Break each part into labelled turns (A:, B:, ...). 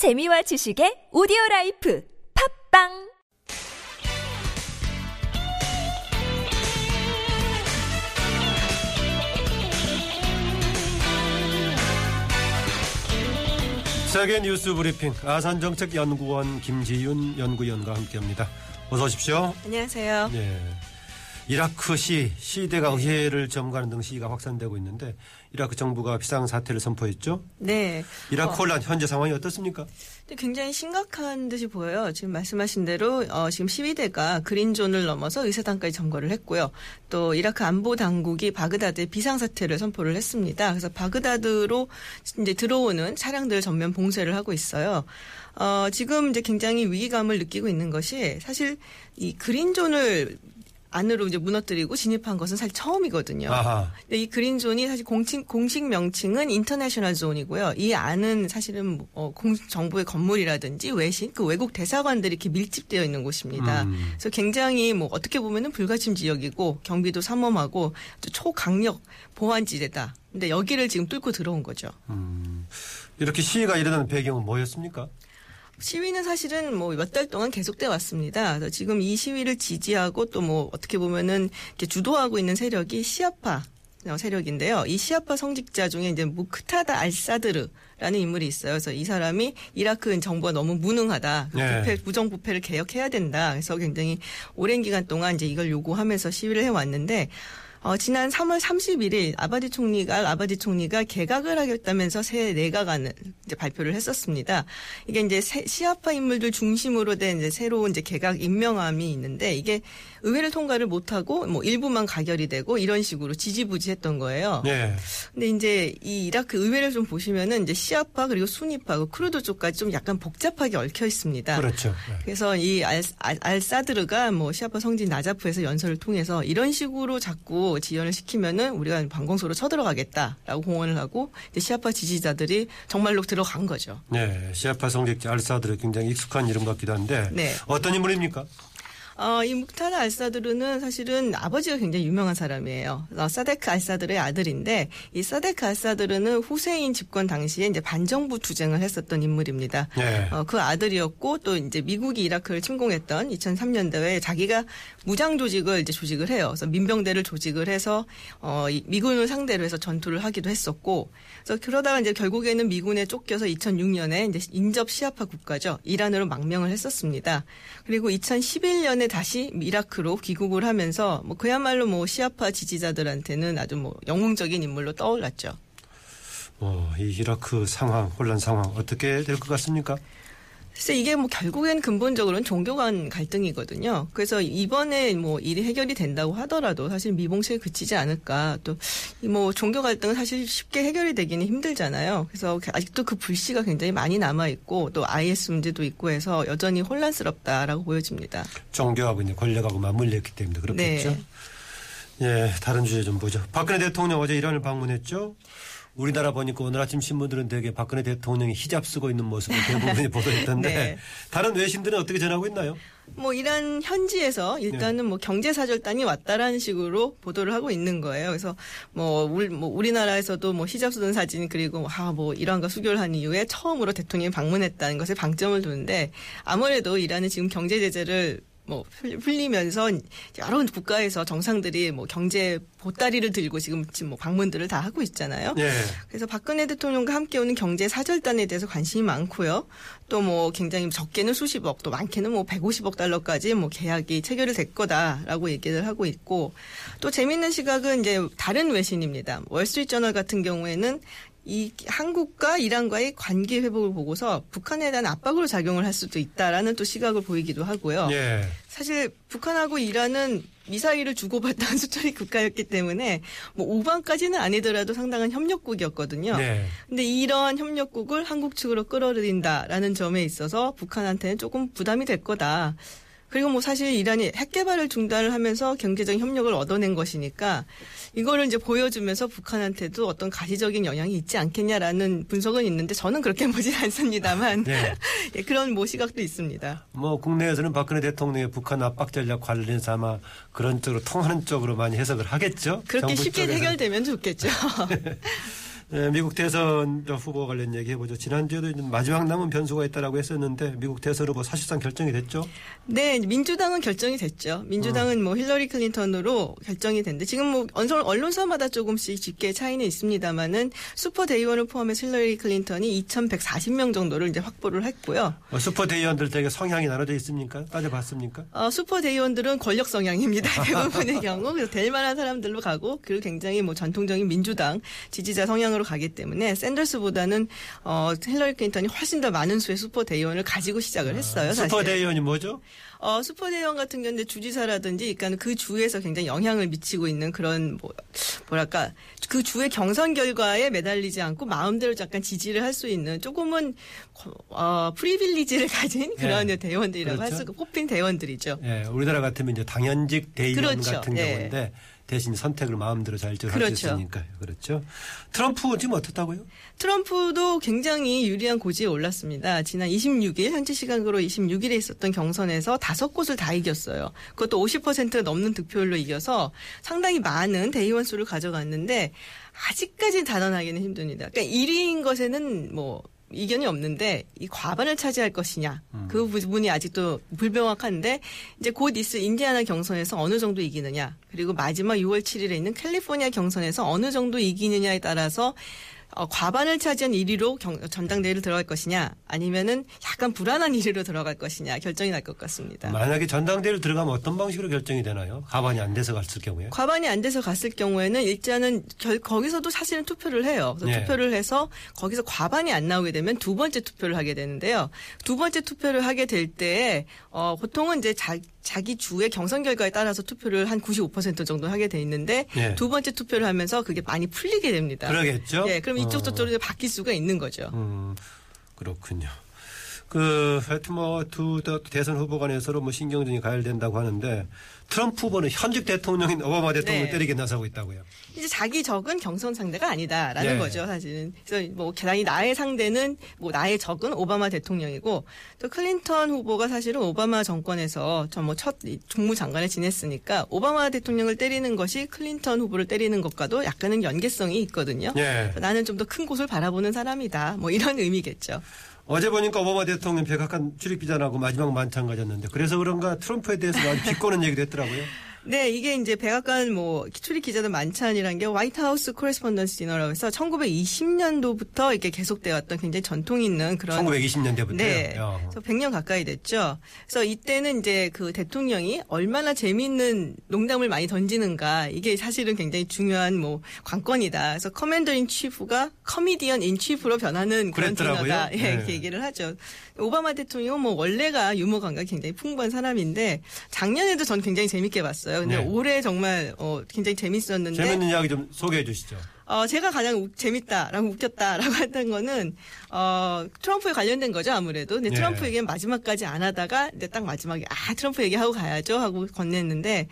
A: 재미와 지식의 오디오 라이프 팟빵
B: 세계 뉴스 브리핑 아산정책연구원 김지윤 연구위원과 함께합니다. 어서 오십시오.
C: 안녕하세요.
B: 예. 이라크 시 시위대가 의회를 점거하는 등 시위가 확산되고 있는데 이라크 정부가 비상 사태를 선포했죠.
C: 네.
B: 이라크
C: 어,
B: 혼란 현재 상황이 어떻습니까?
C: 굉장히 심각한 듯이 보여요. 지금 말씀하신 대로 어, 지금 시위대가 그린존을 넘어서 의사당까지 점거를 했고요. 또 이라크 안보 당국이 바그다드에 비상 사태를 선포를 했습니다. 그래서 바그다드로 이제 들어오는 차량들 전면 봉쇄를 하고 있어요. 어, 지금 이제 굉장히 위기감을 느끼고 있는 것이 사실 이 그린존을 안으로 이제 무너뜨리고 진입한 것은 사실 처음이거든요.
B: 아하.
C: 근데 이 그린존이 사실 공식, 공식 명칭은 International Zone이고요. 이 안은 사실은 뭐, 어, 공, 정부의 건물이라든지 외신, 그 외국 대사관들이 이렇게 밀집되어 있는 곳입니다.
B: 음.
C: 그래서 굉장히 뭐 어떻게 보면은 불가침 지역이고 경비도 삼엄하고 또 초강력 보안지대다. 근데 여기를 지금 뚫고 들어온 거죠.
B: 음. 이렇게 시위가 일어나는 배경은 뭐였습니까?
C: 시위는 사실은 뭐 몇 달 동안 계속돼 왔습니다. 그래서 지금 이 시위를 지지하고 또 뭐 어떻게 보면은 이렇게 주도하고 있는 세력이 시아파 어, 세력인데요. 이 시아파 성직자 중에 이제 무크타다 알사드르 라는 인물이 있어요. 그래서 이 사람이 이라크 정부가 너무 무능하다.
B: 네.
C: 부패, 부정 부패를 개혁해야 된다. 그래서 굉장히 오랜 기간 동안 이제 이걸 요구하면서 시위를 해왔는데 어, 지난 3월 31일 아바디 총리가 아바디 총리가 개각을 하겠다면서 새 내각안을 이제 발표를 했었습니다. 이게 이제 새- 시아파 인물들 중심으로 된 이제 새로운 이제 개각 임명함이 있는데 이게 의회를 통과를 못하고 뭐 일부만 가결이 되고 이런 식으로 지지부진했던 거예요.
B: 네.
C: 근데 이제 이 이라크 의회를 좀 보시면은 이제 시아파 그리고 그 쿠르드 쪽까지 좀 약간 복잡하게 얽혀 있습니다.
B: 그렇죠. 네.
C: 그래서 이 알, 알, 알사드르가 뭐 시아파 성지 나자프에서 연설을 통해서 이런 식으로 자꾸 지연을 시키면은 우리가 관공서로 쳐들어가겠다라고 공언을 하고 이제 시아파 지지자들이 정말로 들어간 거죠.
B: 네. 시아파 성직자 알사드르 굉장히 익숙한 이름 같기도 한데
C: 네.
B: 어떤 인물입니까?
C: 어, 이 묵타다 알사드르는 사실은 아버지가 굉장히 유명한 사람이에요. 어, 사데크 알사드르의 아들인데 이 사데크 알사드르는 후세인 집권 당시에 이제 반정부 투쟁을 했었던 인물입니다.
B: 네.
C: 어, 그 아들이었고 또 이제 미국이 이라크를 침공했던 2003년도에 자기가 무장 조직을 이제 조직을 해요. 그래서 민병대를 조직을 해서 어, 이 미군을 상대로 해서 전투를 하기도 했었고 그래서 그러다가 이제 결국에는 미군에 쫓겨서 2006년에 이제 인접 시아파 국가죠. 이란으로 망명을 했었습니다. 그리고 2011년에 다시 이라크로 귀국을 하면서 뭐 그야말로 뭐 시아파 지지자들한테는 아주 뭐 영웅적인 인물로 떠올랐죠.
B: 어, 이 이라크 상황, 혼란 상황 어떻게 될 것 같습니까?
C: 글쎄 이게 뭐 결국엔 근본적으로는 종교 간 갈등이거든요. 그래서 이번에 뭐 일이 해결이 된다고 하더라도 사실 미봉치에 그치지 않을까. 또이뭐 종교 갈등은 사실 쉽게 해결이 되기는 힘들잖아요. 그래서 아직도 그 불씨가 굉장히 많이 남아 있고 또 IS 문제도 있고 해서 여전히 혼란스럽다라고 보여집니다.
B: 종교하고 이제 권력하고 맞물렸기 때문에 그렇겠죠.
C: 네.
B: 예, 다른 주제 좀 보죠. 박근혜 대통령 어제 이란을 방문했죠. 우리나라 보니까 오늘 아침 신문들은 되게 박근혜 대통령이 히잡 쓰고 있는 모습을 대부분이 보도했던데
C: 네.
B: 다른 외신들은 어떻게 전하고 있나요?
C: 뭐 이란 현지에서 일단은 뭐 경제 사절단이 왔다라는 식으로 보도를 하고 있는 거예요. 그래서 뭐, 울, 뭐 우리나라에서도 뭐 히잡 쓰는 사진 그리고 아뭐 이란과 수교를 한 이후에 처음으로 대통령이 방문했다는 것에 방점을 두는데 아무래도 이란은 지금 경제 제재를 뭐 풀- 풀리면서 여러 국가에서 정상들이 뭐 경제 보따리를 들고 지금 지금 뭐 방문들을 다 하고 있잖아요.
B: 예.
C: 그래서 박근혜 대통령과 함께 오는 경제 사절단에 대해서 관심이 많고요. 또 뭐 굉장히 적게는 수십억, 또 많게는 뭐 150억 달러까지 뭐 계약이 체결이 될 거다라고 얘기를 하고 있고 또 재밌는 시각은 이제 다른 외신입니다. 월스트리트저널 같은 경우에는 이 한국과 이란과의 관계 회복을 보고서 북한에 대한 압박으로 작용을 할 수도 있다라는 또 시각을 보이기도 하고요.
B: 예.
C: 사실 북한하고 이란은 미사일을 주고받던 수출입 국가였기 때문에 뭐 우방까지는 아니더라도 상당한 협력국이었거든요.
B: 네.
C: 근데 이러한 협력국을 한국 측으로 끌어들인다라는 점에 있어서 북한한테는 조금 부담이 될 거다. 그리고 뭐 사실 이란이 핵 개발을 중단을 하면서 경제적인 협력을 얻어낸 것이니까 이거를 이제 보여주면서 북한한테도 어떤 가시적인 영향이 있지 않겠냐라는 분석은 있는데 저는 그렇게 보진 않습니다만
B: 네.
C: 예, 그런 뭐 시각도 있습니다.
B: 뭐 국내에서는 박근혜 대통령의 북한 압박 전략 관련해서 아마 그런 쪽으로 통하는 쪽으로 많이 해석을 하겠죠.
C: 그렇게 쉽게
B: 쪽에서는.
C: 해결되면 좋겠죠.
B: 예, 미국 대선 후보 관련 얘기 해 보죠. 지난주에도 마지막 남은 변수가 있다라고 했었는데 미국 대선 후보 사실상 결정이 됐죠.
C: 네, 민주당은 결정이 됐죠. 민주당은 뭐 힐러리 클린턴으로 결정이 됐는데 지금 뭐 언론, 언론사마다 조금씩 집계 차이는 있습니다만은 슈퍼 대의원을 포함해서 힐러리 클린턴이 2,140명 정도를 이제 확보를 했고요.
B: 뭐 슈퍼 대의원들 되게 성향이 나눠져 있습니까? 따져봤습니까?
C: 어, 슈퍼 대의원들은 권력 성향입니다. 대부분의 경우 그래서 될 만한 사람들로 가고 그리고 굉장히 뭐 전통적인 민주당 지지자 성향으로 가기 때문에 샌더스보다는 어, 힐러리 클린턴이 훨씬 더 많은 수의 슈퍼 대의원을 가지고 시작을 했어요. 사실.
B: 슈퍼 대의원이 뭐죠?
C: 어, 슈퍼 대의원 같은 경우는 주지사라든지, 그러니까 그 주에서 굉장히 영향을 미치고 있는 그런, 뭐, 뭐랄까, 그 주의 경선 결과에 매달리지 않고 마음대로 잠깐 지지를 할 수 있는 조금은, 어, 프리빌리지를 가진 그런
B: 예.
C: 대원들이라고 할
B: 그렇죠.
C: 수, 뽑힌 대원들이죠.
B: 예, 우리나라 같으면 이제 당연직 대의원
C: 그렇죠.
B: 같은
C: 예.
B: 경우인데 대신 선택을 마음대로 자율적으로 할수
C: 그렇죠.
B: 있으니까요. 그렇죠. 트럼프 지금 어떻다고요?
C: 트럼프도 굉장히 유리한 고지에 올랐습니다. 지난 26일, 현지 시간으로 26일에 있었던 경선에서 다섯 곳을 다 이겼어요. 그것도 50% 넘는 득표율로 이겨서 상당히 많은 대의원 수를 가져갔는데, 아직까지 단언하기는 힘듭니다. 그러니까 1위인 것에는 뭐, 이견이 없는데 이 과반을 차지할 것이냐. 그 부분이 아직도 불명확한데 이제 곧 있을 인디아나 경선에서 어느 정도 이기느냐. 그리고 마지막 6월 7일에 있는 캘리포니아 경선에서 어느 정도 이기느냐에 따라서 어, 과반을 차지한 1위로 경- 전당대회를 들어갈 것이냐 아니면은 약간 불안한 1위로 들어갈 것이냐 결정이 날 것 같습니다.
B: 만약에 전당대회를 들어가면 어떤 방식으로 결정이 되나요? 가반이 안 돼서 갔을 경우에.
C: 과반이 안 돼서 갔을 경우에는 일단은 결- 거기서도 사실은 투표를 해요. 그래서
B: 네.
C: 투표를 해서 거기서 과반이 안 나오게 되면 두 번째 투표를 하게 되는데요. 두 번째 투표를 하게 될때 어, 보통은 이제 자, 자기 주의 경선 결과에 따라서 투표를 한 95% 정도 하게 돼 있는데
B: 네.
C: 두 번째 투표를 하면서 그게 많이 풀리게 됩니다.
B: 그러겠죠?
C: 예, 그럼 이쪽
B: 어.
C: 저쪽으로 바뀔 수가 있는 거죠.
B: 음, 그렇군요. 그, 하여튼 뭐, 두 대- 대선 후보 간에 서로 뭐 신경전이 가열된다고 하는데, 트럼프 후보는 현직 대통령인 오바마 대통령
C: 네.
B: 때리기에 나서고 있다고요.
C: 이제 자기 적은 경선 상대가 아니다라는
B: 네.
C: 거죠, 사실은. 그래서 뭐 계단이 나의 상대는 뭐 나의 적은 오바마 대통령이고 또 클린턴 후보가 사실은 오바마 정권에서 전 뭐 첫 국무장관을 지냈으니까 오바마 대통령을 때리는 것이 클린턴 후보를 때리는 것과도 약간은 연계성이 있거든요.
B: 예.
C: 나는 좀 더 큰 곳을 바라보는 사람이다. 뭐 이런 의미겠죠.
B: 어제 보니까 오바마 대통령 백악관 출입기자하고 마지막 만찬 가졌는데, 그래서 그런가 트럼프에 대해서 아주 비꼬는 얘기도 했더라고요.
C: 네, 이게 이제 백악관 뭐 출입 기자들 만찬이란 게 White House Correspondents' Dinner라고 해서 1920년도부터 이렇게 계속되어 왔던 굉장히 전통 있는 그런
B: 1920년대부터요.
C: 네. 그래서 100년 가까이 됐죠. 그래서 이때는 이제 그 대통령이 얼마나 재미있는 농담을 많이 던지는가 이게 사실은 굉장히 중요한 뭐 관건이다. 그래서 Commander in Chief가 Comedian in Chief로 변하는 그런
B: 그랬더라고요.
C: 디너다. 예,
B: 네.
C: 이렇게 얘기를 하죠. 오바마 대통령은 뭐 원래가 유머 감각이 굉장히 풍부한 사람인데 작년에도 전 굉장히 재밌게 봤어요. 근데
B: 네.
C: 올해 정말 어 굉장히 재밌었는데
B: 재밌는 이야기 좀 소개해 주시죠.
C: 어, 제가 가장 우- 재밌다라고 웃겼다라고 했던 거는, 어, 트럼프에 관련된 거죠, 아무래도. 근데
B: 예.
C: 트럼프 얘기는 마지막까지 안 하다가, 이제 딱 마지막에, 아, 트럼프 얘기하고 가야죠 하고 건넸는데,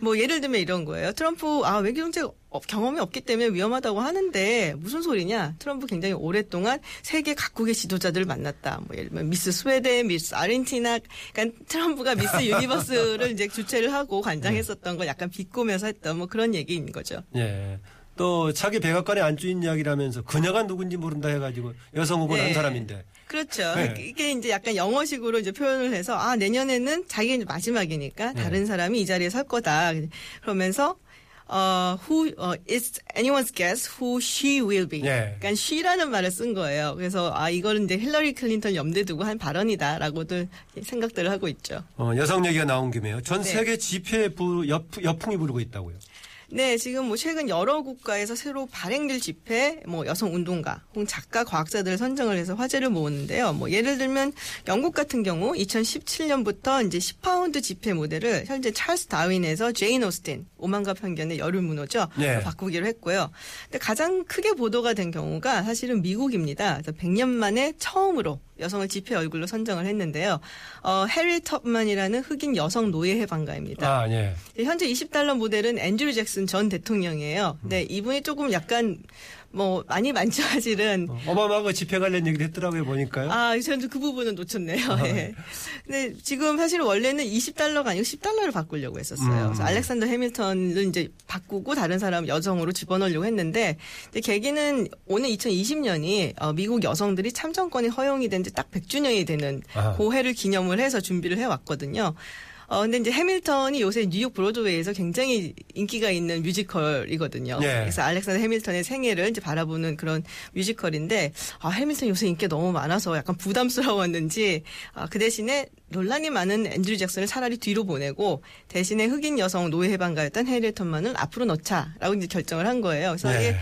C: 뭐, 예를 들면 이런 거예요. 트럼프, 아, 외교 정책 어, 경험이 없기 때문에 위험하다고 하는데, 무슨 소리냐? 트럼프 굉장히 오랫동안 세계 각국의 지도자들을 만났다. 뭐, 예를 들면 미스 스웨덴, 미스 아르헨티나, 그러니까 트럼프가 미스 유니버스를 이제 주최를 하고 관장했었던 걸 약간 비꼬면서 했던 뭐 그런 얘기인 거죠.
B: 예. 또 자기 백악관에 안주인 이야기라면서 그녀가 누군지 모른다 해가지고 여성 후보는
C: 네.
B: 한 사람인데.
C: 그렇죠.
B: 네.
C: 이게 이제 약간 영어식으로 이제 표현을 해서 아 내년에는 자기 이제 마지막이니까
B: 네.
C: 다른 사람이 이 자리에 설 거다. 그러면서 어 who 어 it's anyone's guess who she will be.
B: 네.
C: 그러니까 she라는 말을 쓴 거예요. 그래서 아 이거는 이제 힐러리 클린턴 염두에 두고 한 발언이다라고도 생각들을 하고 있죠.
B: 어, 여성 얘기가 나온 김에요. 전
C: 네.
B: 세계 지폐 부, 여, 여풍이 불고 있다고요.
C: 네, 지금 뭐 최근 여러 국가에서 새로 발행될 지폐, 뭐 여성 운동가, 혹은 작가, 과학자들을 선정을 해서 화제를 모으는데요. 뭐 예를 들면 영국 같은 경우 2017년부터 이제 10파운드 지폐 모델을 현재 찰스 다윈에서 제인 오스틴, 오만과 편견의 여류 문호죠.
B: 네.
C: 바꾸기로 했고요. 근데 가장 크게 보도가 된 경우가 사실은 미국입니다. 그래서 100년 만에 처음으로 여성을 지폐 얼굴로 선정을 했는데요. 어, 해리 텁만이라는 흑인 여성 노예 해방가입니다.
B: 아, 예.
C: 현재 20달러 모델은 앤드류 잭슨 전 대통령이에요. 근데 이분이 조금 약간 뭐 많이 많죠 사실은.
B: 어마어마하게 집회 관련 얘기를 했더라고요 보니까요.
C: 아, 저는 그 부분은 놓쳤네요. 예. 근데 지금 사실 원래는 20달러가 아니고 10달러를 바꾸려고 했었어요. 그래서 알렉산더 해밀턴을 이제 바꾸고 다른 사람 여성으로 집어넣으려고 했는데 근데 계기는 오늘 2020년이 어, 미국 여성들이 참정권이 허용이 된 지 딱 100주년이 되는
B: 아하.
C: 그 해를 기념을 해서 준비를 해왔거든요. 어, 근데 이제 해밀턴이 요새 뉴욕 브로드웨이에서 굉장히 인기가 있는 뮤지컬이거든요.
B: 예.
C: 그래서 알렉산더 해밀턴의 생애를 이제 바라보는 그런 뮤지컬인데, 아, 해밀턴 요새 인기가 너무 많아서 약간 부담스러웠는지, 아, 그 대신에 논란이 많은 앤드류 잭슨을 차라리 뒤로 보내고, 대신에 흑인 여성 노예 해방가였던 해밀턴만을 앞으로 넣자라고 이제 결정을 한 거예요. 그래서
B: 네.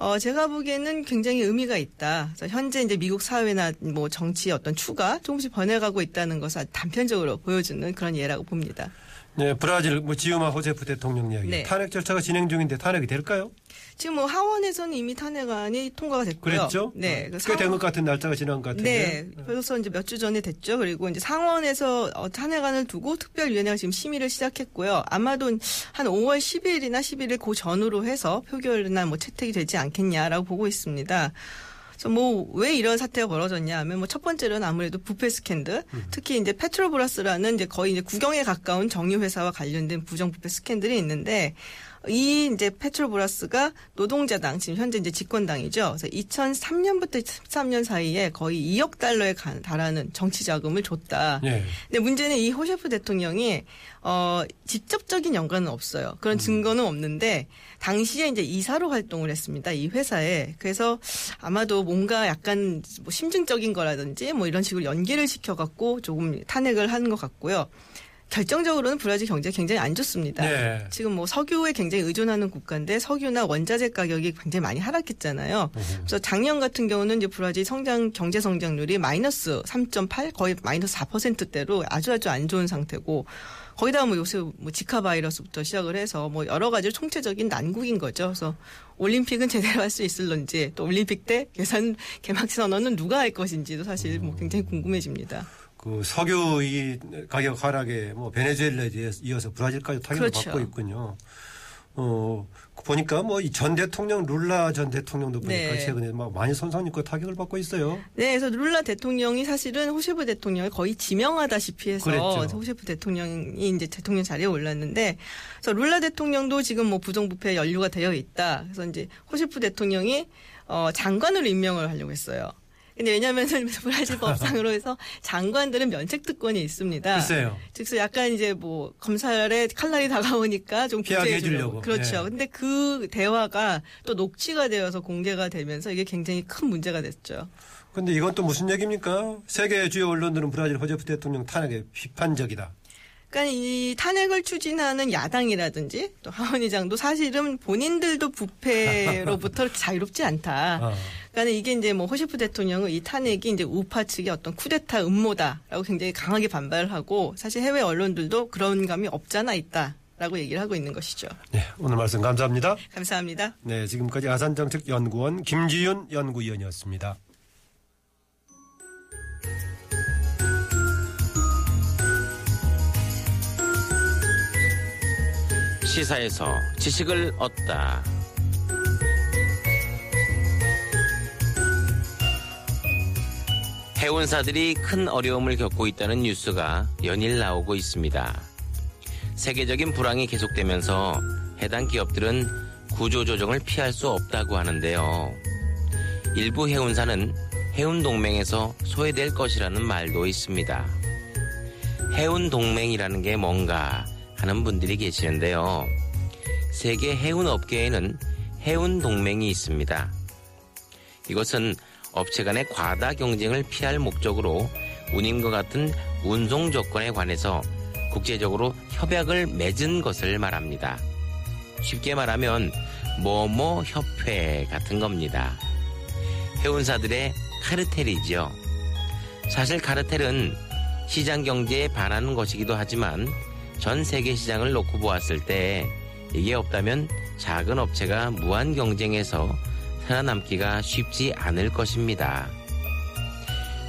C: 어, 제가 보기에는 굉장히 의미가 있다. 그래서 현재 이제 미국 사회나 뭐 정치의 어떤 추가 조금씩 변해가고 있다는 것을 단편적으로 보여주는 그런 예라고 봅니다.
B: 네, 브라질 뭐 지우마 호세프 대통령 이야기
C: 네.
B: 탄핵 절차가 진행 중인데 탄핵이 될까요?
C: 지금 뭐 하원에서는 이미 탄핵안이 통과가 됐고요.
B: 그랬죠?
C: 네.
B: 어, 그꽤된 것 같은 날짜가 지난 것 같은데.
C: 네. 벌써 이제 몇 주 전에 됐죠. 그리고 이제 상원에서 어, 탄핵안을 두고 특별위원회가 지금 심의를 시작했고요. 아마도 한 5월 10일이나 11일 그 전후로 해서 표결이나 뭐 채택이 되지 않겠냐라고 보고 있습니다. 그래서 뭐 왜 이런 사태가 벌어졌냐 하면 뭐 첫 번째로는 아무래도 부패 스캔들, 특히 이제 페트로브라스라는 이제 거의 이제 국영에 가까운 정유 회사와 관련된 부정 부패 스캔들이 있는데 이 이제 페트로브라스가 노동자당 지금 현재 이제 집권당이죠. 그래서 2003년부터 13년 사이에 거의 2억 달러에 가- 달하는 정치 자금을 줬다.
B: 예.
C: 근데 문제는 이 호셰프 대통령이 어 직접적인 연관은 없어요. 그런 증거는 없는데 당시에 이제 이사로 활동을 했습니다. 이 회사에. 그래서 아마도 뭔가 약간 뭐 심증적인 거라든지 뭐 이런 식으로 연계를 시켜 갖고 조금 탄핵을 한 것 같고요. 결정적으로는 브라질 경제가 굉장히 안 좋습니다.
B: 네.
C: 지금 뭐 석유에 굉장히 의존하는 국가인데 석유나 원자재 가격이 굉장히 많이 하락했잖아요. 그래서 작년 같은 경우는 이제 브라질 성장 경제 성장률이 마이너스 3.8 거의 마이너스 4%대로 아주 아주 안 좋은 상태고 거기다가 뭐 요새 뭐 지카 바이러스부터 시작을 해서 뭐 여러 가지 총체적인 난국인 거죠. 그래서 올림픽은 제대로 할 수 있을런지 또 올림픽 때 계산 개막 선언은 누가 할 것인지도 사실 뭐 굉장히 궁금해집니다.
B: 그 석유 이 가격 하락에 뭐 베네수엘라에 이어서 브라질까지 타격을
C: 그렇죠.
B: 받고 있군요. 어 보니까 뭐 이 전 대통령 룰라 전 대통령도 보니까
C: 네.
B: 최근에 막 많이 손상 입고 타격을 받고 있어요.
C: 네, 그래서 룰라 대통령이 사실은 호셰프 대통령을 거의 지명하다시피 해서
B: 그랬죠.
C: 호셰프 대통령이 이제 대통령 자리에 올랐는데, 그래서 룰라 대통령도 지금 뭐 부정부패 연루가 되어 있다. 그래서 이제 호셰프 대통령이 어 장관으로 임명을 하려고 했어요. 근데 왜냐면은 브라질 법상으로 해서 장관들은 면책 특권이 있습니다.
B: 글쎄요.
C: 즉서 약간 이제 뭐 검찰에 칼날이 다가오니까 좀
B: 피하게. 해주려고.
C: 그렇죠.
B: 네.
C: 근데 그 대화가 또 녹취가 되어서 공개가 되면서 이게 굉장히 큰 문제가 됐죠.
B: 근데 이건 또 무슨 얘기입니까? 세계 주요 언론들은 브라질 호제프 대통령 탄핵에 비판적이다.
C: 그러니까 이 탄핵을 추진하는 야당이라든지 또 하원의장도 사실은 본인들도 부패로부터 자유롭지 않다.
B: 어.
C: 그러니까 이게 이제 뭐 호시프 대통령은 이 탄핵이 이제 우파 측의 어떤 쿠데타 음모다라고 굉장히 강하게 반발을 하고 사실 해외 언론들도 그런 감이 없잖아 있다 라고 얘기를 하고 있는 것이죠.
B: 네, 오늘 말씀 감사합니다.
C: 감사합니다.
B: 네, 지금까지 아산정책연구원 김지윤 연구위원이었습니다.
D: 시사에서 지식을 얻다. 해운사들이 큰 어려움을 겪고 있다는 뉴스가 연일 나오고 있습니다. 세계적인 불황이 계속되면서 해당 기업들은 구조조정을 피할 수 없다고 하는데요. 일부 해운사는 해운동맹에서 소외될 것이라는 말도 있습니다. 해운동맹이라는 게 뭔가 하는 분들이 계시는데요. 세계 해운 업계에는 해운 동맹이 있습니다. 이것은 업체 간의 과다 경쟁을 피할 목적으로 운임과 같은 운송 조건에 관해서 국제적으로 협약을 맺은 것을 말합니다. 쉽게 말하면 뭐뭐 협회 같은 겁니다. 해운사들의 카르텔이지요. 사실 카르텔은 시장 경제에 반하는 것이기도 하지만 전 세계 시장을 놓고 보았을 때 이게 없다면 작은 업체가 무한 경쟁에서 살아남기가 쉽지 않을 것입니다.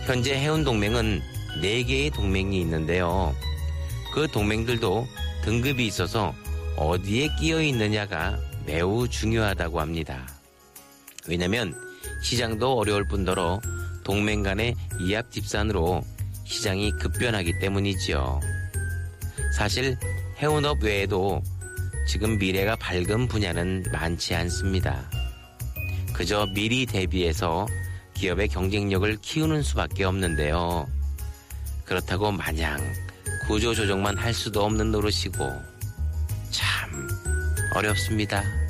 D: 현재 해운 동맹은 4개의 동맹이 있는데요. 그 동맹들도 등급이 있어서 어디에 끼어 있느냐가 매우 중요하다고 합니다. 왜냐면 시장도 어려울 뿐더러 동맹 간의 이합 집산으로 시장이 급변하기 때문이지요. 사실 해운업 외에도 지금 미래가 밝은 분야는 많지 않습니다. 그저 미리 대비해서 기업의 경쟁력을 키우는 수밖에 없는데요. 그렇다고 마냥 구조 조정만 할 수도 없는 노릇이고 참 어렵습니다.